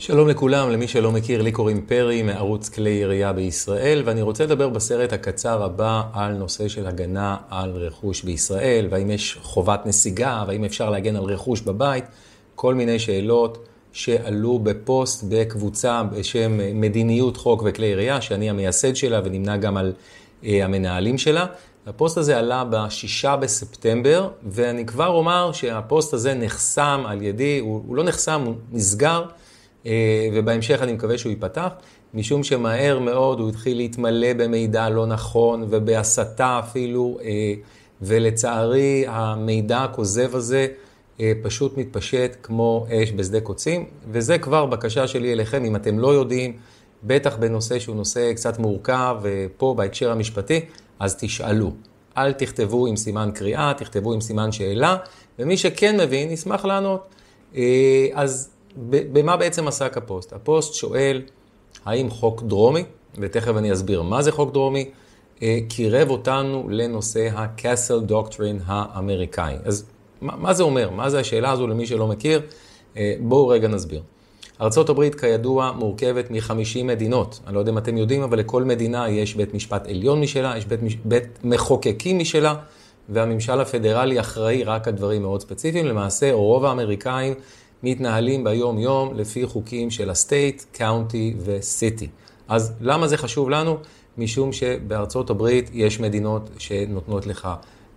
שלום לכולם, למי שלא מכיר, לי קוראים פרי מערוץ כלי ירייה בישראל, ואני רוצה לדבר בסרט הקצר הבא על נושא של הגנה על רכוש בישראל, והאם יש חובת נסיגה, והאם אפשר להגן על רכוש בבית, כל מיני שאלות שעלו בפוסט בקבוצה בשם מדיניות חוק וכלי ירייה, שאני המייסד שלה ונמנה גם על uh, המנהלים שלה. הפוסט הזה עלה בשישה בספטמבר, ואני כבר אומר שהפוסט הזה נחסם על ידי, הוא, הוא לא נחסם, הוא נסגר. אה, ובהמשך אני מקווה שהוא ייפתח, משום שמהר מאוד הוא התחיל להתמלא במידע לא נכון ובהסתה אפילו, אה, ולצערי המידע הכוזב הזה אה, פשוט מתפשט כמו אש בשדה קוצים, וזה כבר בקשה שלי אליכם, אם אתם לא יודעים, בטח בנושא שהוא נושא קצת מורכב, ופה בהקשר המשפטי, אז תשאלו. אל תכתבו עם סימן קריאה, תכתבו עם סימן שאלה, ומי שכן מבין, ישמח לענות. אז במה בעצם עסק הפוסט? הפוסט שואל, האם חוק דרומי, ותכף אני אסביר מה זה חוק דרומי, אה, קירב אותנו לנושא ה-Castle Doctrine האמריקאי. אז מה, מה זה אומר? מה זה השאלה הזו למי שלא מכיר? אה, בואו רגע נסביר. ארה"ב כידוע מורכבת מ-50 מדינות. אני לא יודע אם אתם יודעים, אבל לכל מדינה יש בית משפט עליון משלה, יש בית, בית מחוקקים משלה, והממשל הפדרלי אחראי רק על דברים מאוד ספציפיים. למעשה, רוב האמריקאים מתנהלים ביום-יום לפי חוקים של הסטייט, קאונטי וסיטי. אז למה זה חשוב לנו? משום שבארצות הברית יש מדינות שנותנות לך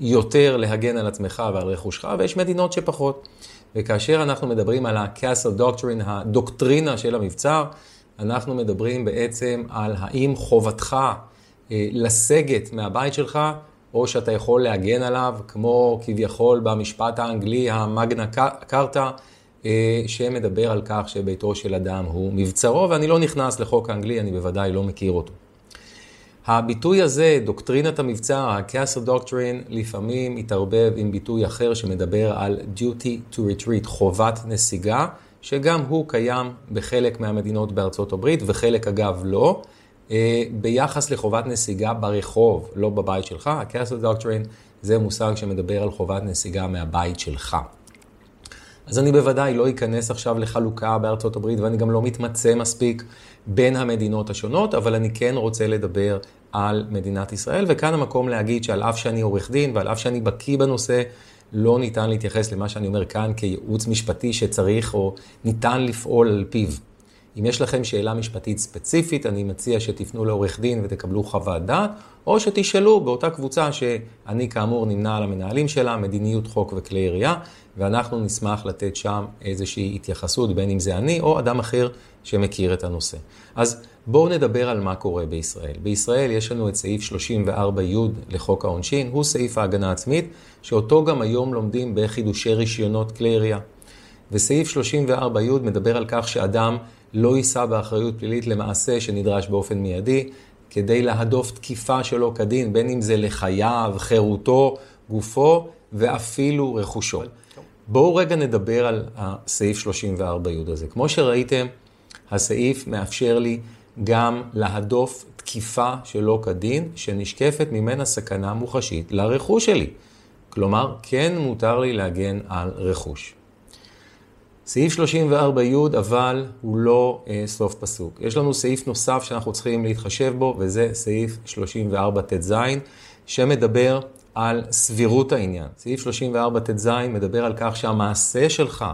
יותר להגן על עצמך ועל רכושך, ויש מדינות שפחות. וכאשר אנחנו מדברים על ה-Castle Doctrine, הדוקטרינה של המבצר, אנחנו מדברים בעצם על האם חובתך אה, לסגת מהבית שלך, או שאתה יכול להגן עליו, כמו כביכול במשפט האנגלי, המגנה קרטה, אה, שמדבר על כך שביתו של אדם הוא מבצרו, ואני לא נכנס לחוק האנגלי, אני בוודאי לא מכיר אותו. הביטוי הזה, דוקטרינת המבצר, ה-Castle Doctrine, לפעמים מתערבב עם ביטוי אחר שמדבר על duty to retreat, חובת נסיגה, שגם הוא קיים בחלק מהמדינות בארצות הברית, וחלק אגב לא, אה, ביחס לחובת נסיגה ברחוב, לא בבית שלך. ה-Castle Doctrine זה מושג שמדבר על חובת נסיגה מהבית שלך. אז אני בוודאי לא אכנס עכשיו לחלוקה בארצות הברית, ואני גם לא מתמצא מספיק בין המדינות השונות, אבל אני כן רוצה לדבר על מדינת ישראל, וכאן המקום להגיד שעל אף שאני עורך דין ועל אף שאני בקיא בנושא, לא ניתן להתייחס למה שאני אומר כאן כייעוץ משפטי שצריך או ניתן לפעול על פיו. אם יש לכם שאלה משפטית ספציפית, אני מציע שתפנו לעורך דין ותקבלו חוות דעת, או שתשאלו באותה קבוצה שאני כאמור נמנה על המנהלים שלה, מדיניות חוק וכלי ירייה, ואנחנו נשמח לתת שם איזושהי התייחסות, בין אם זה אני או אדם אחר שמכיר את הנושא. אז בואו נדבר על מה קורה בישראל. בישראל יש לנו את סעיף 34י לחוק העונשין, הוא סעיף ההגנה העצמית, שאותו גם היום לומדים בחידושי רישיונות כלי ירייה. וסעיף 34י מדבר על כך שאדם לא יישא באחריות פלילית למעשה שנדרש באופן מיידי, כדי להדוף תקיפה שלו כדין, בין אם זה לחייו, חירותו, גופו ואפילו רכושו. בואו רגע נדבר על הסעיף 34י הזה. כמו שראיתם, הסעיף מאפשר לי גם להדוף תקיפה שלא כדין, שנשקפת ממנה סכנה מוחשית לרכוש שלי. כלומר, כן מותר לי להגן על רכוש. סעיף 34י, אבל הוא לא אה, סוף פסוק. יש לנו סעיף נוסף שאנחנו צריכים להתחשב בו, וזה סעיף 34טז, שמדבר על סבירות העניין. סעיף 34טז מדבר על כך שהמעשה שלך,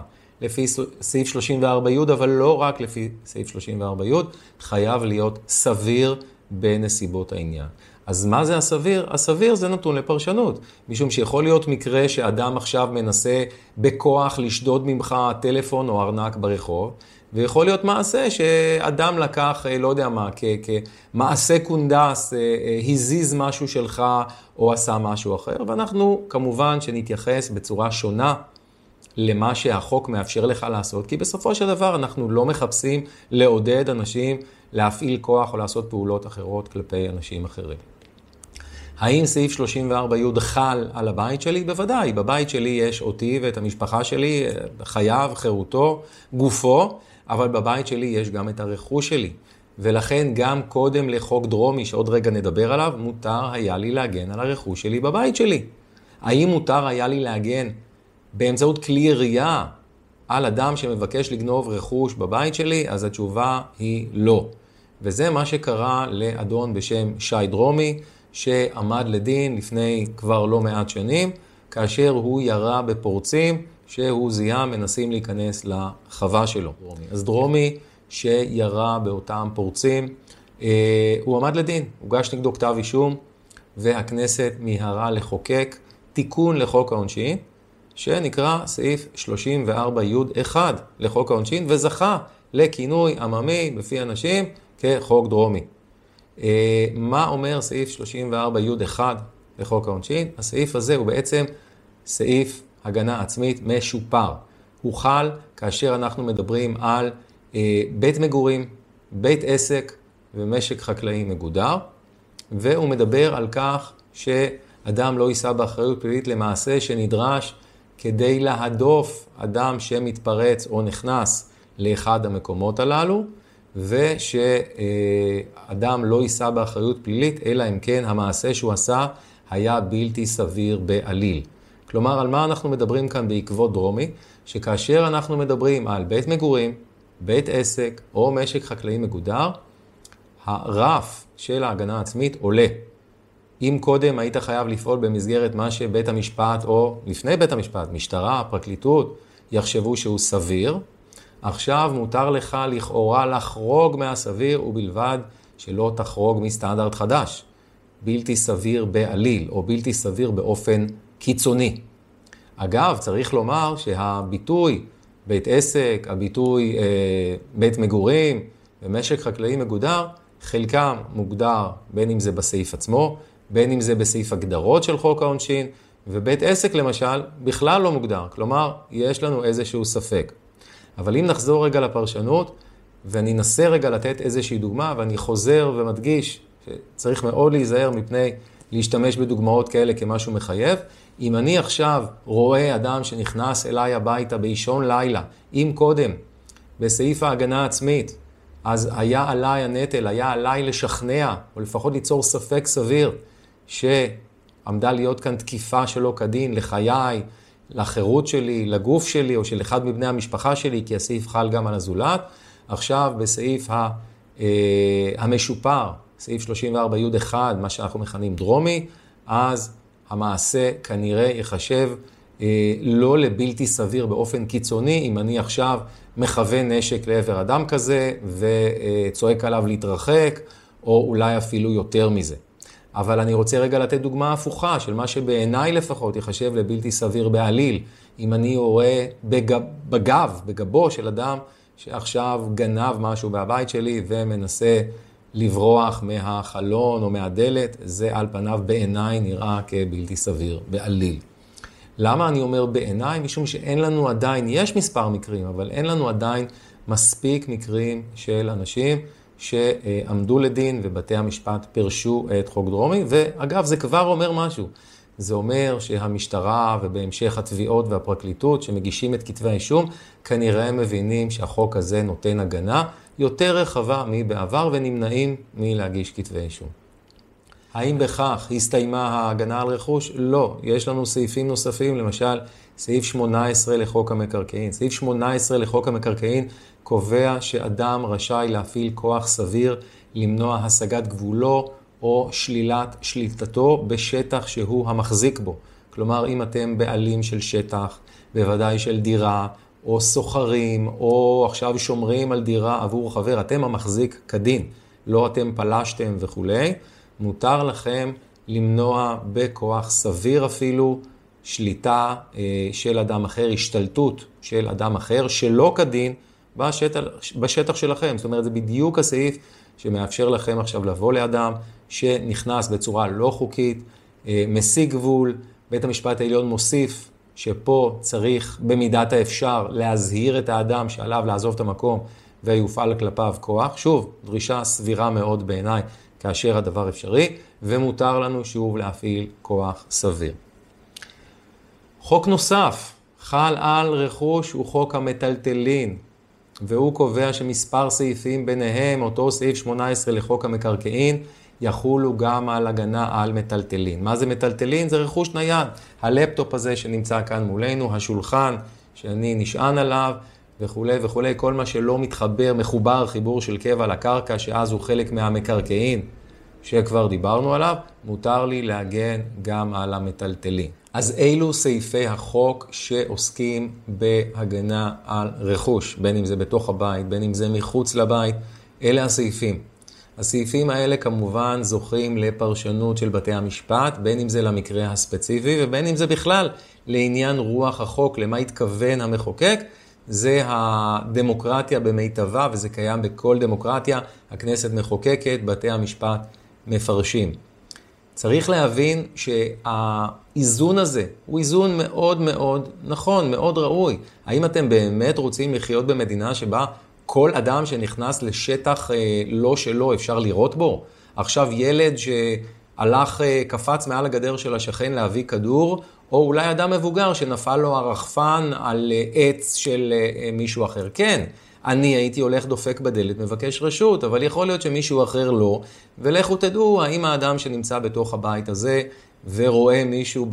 לפי סעיף 34י, אבל לא רק לפי סעיף 34י, חייב להיות סביר בנסיבות העניין. אז מה זה הסביר? הסביר זה נתון לפרשנות, משום שיכול להיות מקרה שאדם עכשיו מנסה בכוח לשדוד ממך טלפון או ארנק ברחוב, ויכול להיות מעשה שאדם לקח, אה, לא יודע מה, כמעשה קונדס, אה, אה, הזיז משהו שלך או עשה משהו אחר, ואנחנו כמובן שנתייחס בצורה שונה למה שהחוק מאפשר לך לעשות, כי בסופו של דבר אנחנו לא מחפשים לעודד אנשים להפעיל כוח או לעשות פעולות אחרות כלפי אנשים אחרים. האם סעיף 34י חל על הבית שלי? בוודאי, בבית שלי יש אותי ואת המשפחה שלי, חייו, חירותו, גופו, אבל בבית שלי יש גם את הרכוש שלי. ולכן גם קודם לחוק דרומי, שעוד רגע נדבר עליו, מותר היה לי להגן על הרכוש שלי בבית שלי. האם מותר היה לי להגן באמצעות כלי ירייה על אדם שמבקש לגנוב רכוש בבית שלי? אז התשובה היא לא. וזה מה שקרה לאדון בשם שי דרומי, שעמד לדין לפני כבר לא מעט שנים, כאשר הוא ירה בפורצים שהוא זיהה מנסים להיכנס לחווה שלו. אז דרומי שירה באותם פורצים, אה, הוא עמד לדין, הוגש נגדו כתב אישום, והכנסת מיהרה לחוקק תיקון לחוק העונשין, שנקרא סעיף 34י1 לחוק העונשין, וזכה לכינוי עממי בפי אנשים כחוק דרומי. אה, מה אומר סעיף 34י1 לחוק העונשין? הסעיף הזה הוא בעצם סעיף הגנה עצמית משופר. הוא חל כאשר אנחנו מדברים על אה, בית מגורים, בית עסק ומשק חקלאי מגודר, והוא מדבר על כך שאדם לא יישא באחריות פלילית למעשה שנדרש כדי להדוף אדם שמתפרץ או נכנס לאחד המקומות הללו, ושאדם לא יישא באחריות פלילית, אלא אם כן המעשה שהוא עשה היה בלתי סביר בעליל. כלומר, על מה אנחנו מדברים כאן בעקבות דרומי? שכאשר אנחנו מדברים על בית מגורים, בית עסק או משק חקלאי מגודר, הרף של ההגנה העצמית עולה. אם קודם היית חייב לפעול במסגרת מה שבית המשפט, או לפני בית המשפט, משטרה, פרקליטות, יחשבו שהוא סביר, עכשיו מותר לך לכאורה לחרוג מהסביר ובלבד שלא תחרוג מסטנדרט חדש. בלתי סביר בעליל, או בלתי סביר באופן קיצוני. אגב, צריך לומר שהביטוי בית עסק, הביטוי אה, בית מגורים ומשק חקלאי מגודר, חלקם מוגדר בין אם זה בסעיף עצמו, בין אם זה בסעיף הגדרות של חוק העונשין, ובית עסק למשל בכלל לא מוגדר, כלומר, יש לנו איזשהו ספק. אבל אם נחזור רגע לפרשנות, ואני אנסה רגע לתת איזושהי דוגמה, ואני חוזר ומדגיש שצריך מאוד להיזהר מפני להשתמש בדוגמאות כאלה כמשהו מחייב. אם אני עכשיו רואה אדם שנכנס אליי הביתה באישון לילה, אם קודם, בסעיף ההגנה העצמית, אז היה עליי הנטל, היה עליי לשכנע, או לפחות ליצור ספק סביר, שעמדה להיות כאן תקיפה שלא כדין לחיי, לחירות שלי, לגוף שלי, או של אחד מבני המשפחה שלי, כי הסעיף חל גם על הזולת. עכשיו בסעיף ה, אה, המשופר, סעיף 34י1, מה שאנחנו מכנים דרומי, אז המעשה כנראה ייחשב אה, לא לבלתי סביר באופן קיצוני, אם אני עכשיו מכוון נשק לעבר אדם כזה וצועק עליו להתרחק, או אולי אפילו יותר מזה. אבל אני רוצה רגע לתת דוגמה הפוכה של מה שבעיניי לפחות ייחשב לבלתי סביר בעליל. אם אני רואה בגב, בגב, בגבו של אדם שעכשיו גנב משהו מהבית שלי ומנסה לברוח מהחלון או מהדלת, זה על פניו בעיניי נראה כבלתי סביר בעליל. למה אני אומר בעיניי? משום שאין לנו עדיין, יש מספר מקרים, אבל אין לנו עדיין מספיק מקרים של אנשים שעמדו לדין ובתי המשפט פירשו את חוק דרומי, ואגב, זה כבר אומר משהו. זה אומר שהמשטרה ובהמשך התביעות והפרקליטות שמגישים את כתבי האישום, כנראה מבינים שהחוק הזה נותן הגנה יותר רחבה מבעבר ונמנעים מלהגיש כתבי אישום. האם בכך הסתיימה ההגנה על רכוש? לא. יש לנו סעיפים נוספים, למשל סעיף 18 לחוק המקרקעין. סעיף 18 לחוק המקרקעין קובע שאדם רשאי להפעיל כוח סביר למנוע השגת גבולו או שלילת שליטתו בשטח שהוא המחזיק בו. כלומר, אם אתם בעלים של שטח, בוודאי של דירה, או סוחרים, או עכשיו שומרים על דירה עבור חבר, אתם המחזיק כדין, לא אתם פלשתם וכולי, מותר לכם למנוע בכוח סביר אפילו שליטה אה, של אדם אחר, השתלטות של אדם אחר שלא כדין בשטח, בשטח שלכם. זאת אומרת, זה בדיוק הסעיף שמאפשר לכם עכשיו לבוא לאדם שנכנס בצורה לא חוקית, אה, משיג גבול, בית המשפט העליון מוסיף שפה צריך במידת האפשר להזהיר את האדם שעליו לעזוב את המקום ויופעל כלפיו כוח. שוב, דרישה סבירה מאוד בעיניי כאשר הדבר אפשרי, ומותר לנו שוב להפעיל כוח סביר. חוק נוסף חל על רכוש הוא חוק המטלטלין, והוא קובע שמספר סעיפים ביניהם, אותו סעיף 18 לחוק המקרקעין, יחולו גם על הגנה על מטלטלין. מה זה מטלטלין? זה רכוש נייד. הלפטופ הזה שנמצא כאן מולנו, השולחן שאני נשען עליו וכולי וכולי, כל מה שלא מתחבר, מחובר חיבור של קבע לקרקע, שאז הוא חלק מהמקרקעין, שכבר דיברנו עליו, מותר לי להגן גם על המטלטלים. אז אילו סעיפי החוק שעוסקים בהגנה על רכוש, בין אם זה בתוך הבית, בין אם זה מחוץ לבית, אלה הסעיפים. הסעיפים האלה כמובן זוכים לפרשנות של בתי המשפט, בין אם זה למקרה הספציפי ובין אם זה בכלל לעניין רוח החוק, למה התכוון המחוקק. זה הדמוקרטיה במיטבה, וזה קיים בכל דמוקרטיה. הכנסת מחוקקת, בתי המשפט מפרשים. צריך להבין שהאיזון הזה הוא איזון מאוד מאוד נכון, מאוד ראוי. האם אתם באמת רוצים לחיות במדינה שבה כל אדם שנכנס לשטח אה, לא שלו אפשר לירות בו? עכשיו ילד שהלך, אה, קפץ מעל הגדר של השכן להביא כדור, או אולי אדם מבוגר שנפל לו הרחפן על אה, עץ של מישהו אחר. כן, אני הייתי הולך דופק בדלת, מבקש רשות, אבל יכול להיות שמישהו אחר לא, ולכו תדעו האם האדם שנמצא בתוך הבית הזה ורואה מישהו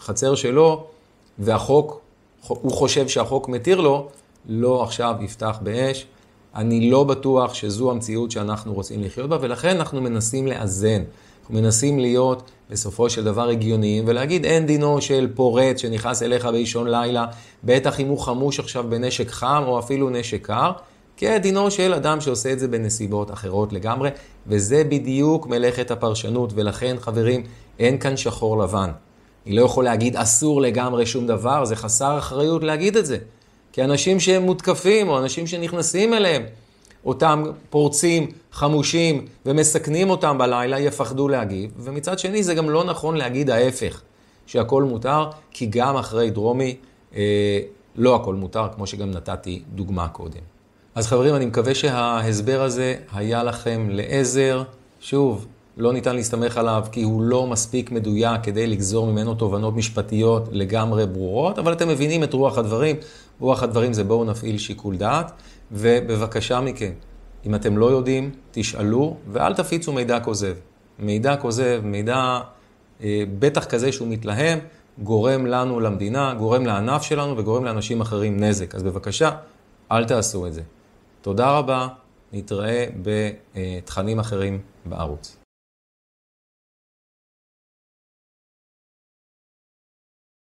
בחצר שלו, והחוק, הוא חושב שהחוק מתיר לו, לא עכשיו יפתח באש. אני לא בטוח שזו המציאות שאנחנו רוצים לחיות בה, ולכן אנחנו מנסים לאזן. מנסים להיות בסופו של דבר הגיוניים, ולהגיד אין דינו של פורץ שנכנס אליך באישון לילה, בטח אם הוא חמוש עכשיו בנשק חם או אפילו נשק קר, כדינו של אדם שעושה את זה בנסיבות אחרות לגמרי, וזה בדיוק מלאכת הפרשנות, ולכן חברים, אין כאן שחור לבן. אני לא יכול להגיד אסור לגמרי שום דבר, זה חסר אחריות להגיד את זה. כי אנשים שהם מותקפים, או אנשים שנכנסים אליהם, אותם פורצים חמושים ומסכנים אותם בלילה, יפחדו להגיב. ומצד שני, זה גם לא נכון להגיד ההפך, שהכל מותר, כי גם אחרי דרומי אה, לא הכל מותר, כמו שגם נתתי דוגמה קודם. אז חברים, אני מקווה שההסבר הזה היה לכם לעזר. שוב, לא ניתן להסתמך עליו כי הוא לא מספיק מדויק כדי לגזור ממנו תובנות משפטיות לגמרי ברורות, אבל אתם מבינים את רוח הדברים. רוח הדברים זה בואו נפעיל שיקול דעת, ובבקשה מכם, אם אתם לא יודעים, תשאלו ואל תפיצו מידע כוזב. מידע כוזב, מידע אה, בטח כזה שהוא מתלהם, גורם לנו, למדינה, גורם לענף שלנו וגורם לאנשים אחרים נזק. אז בבקשה, אל תעשו את זה. תודה רבה, נתראה בתכנים אחרים בערוץ.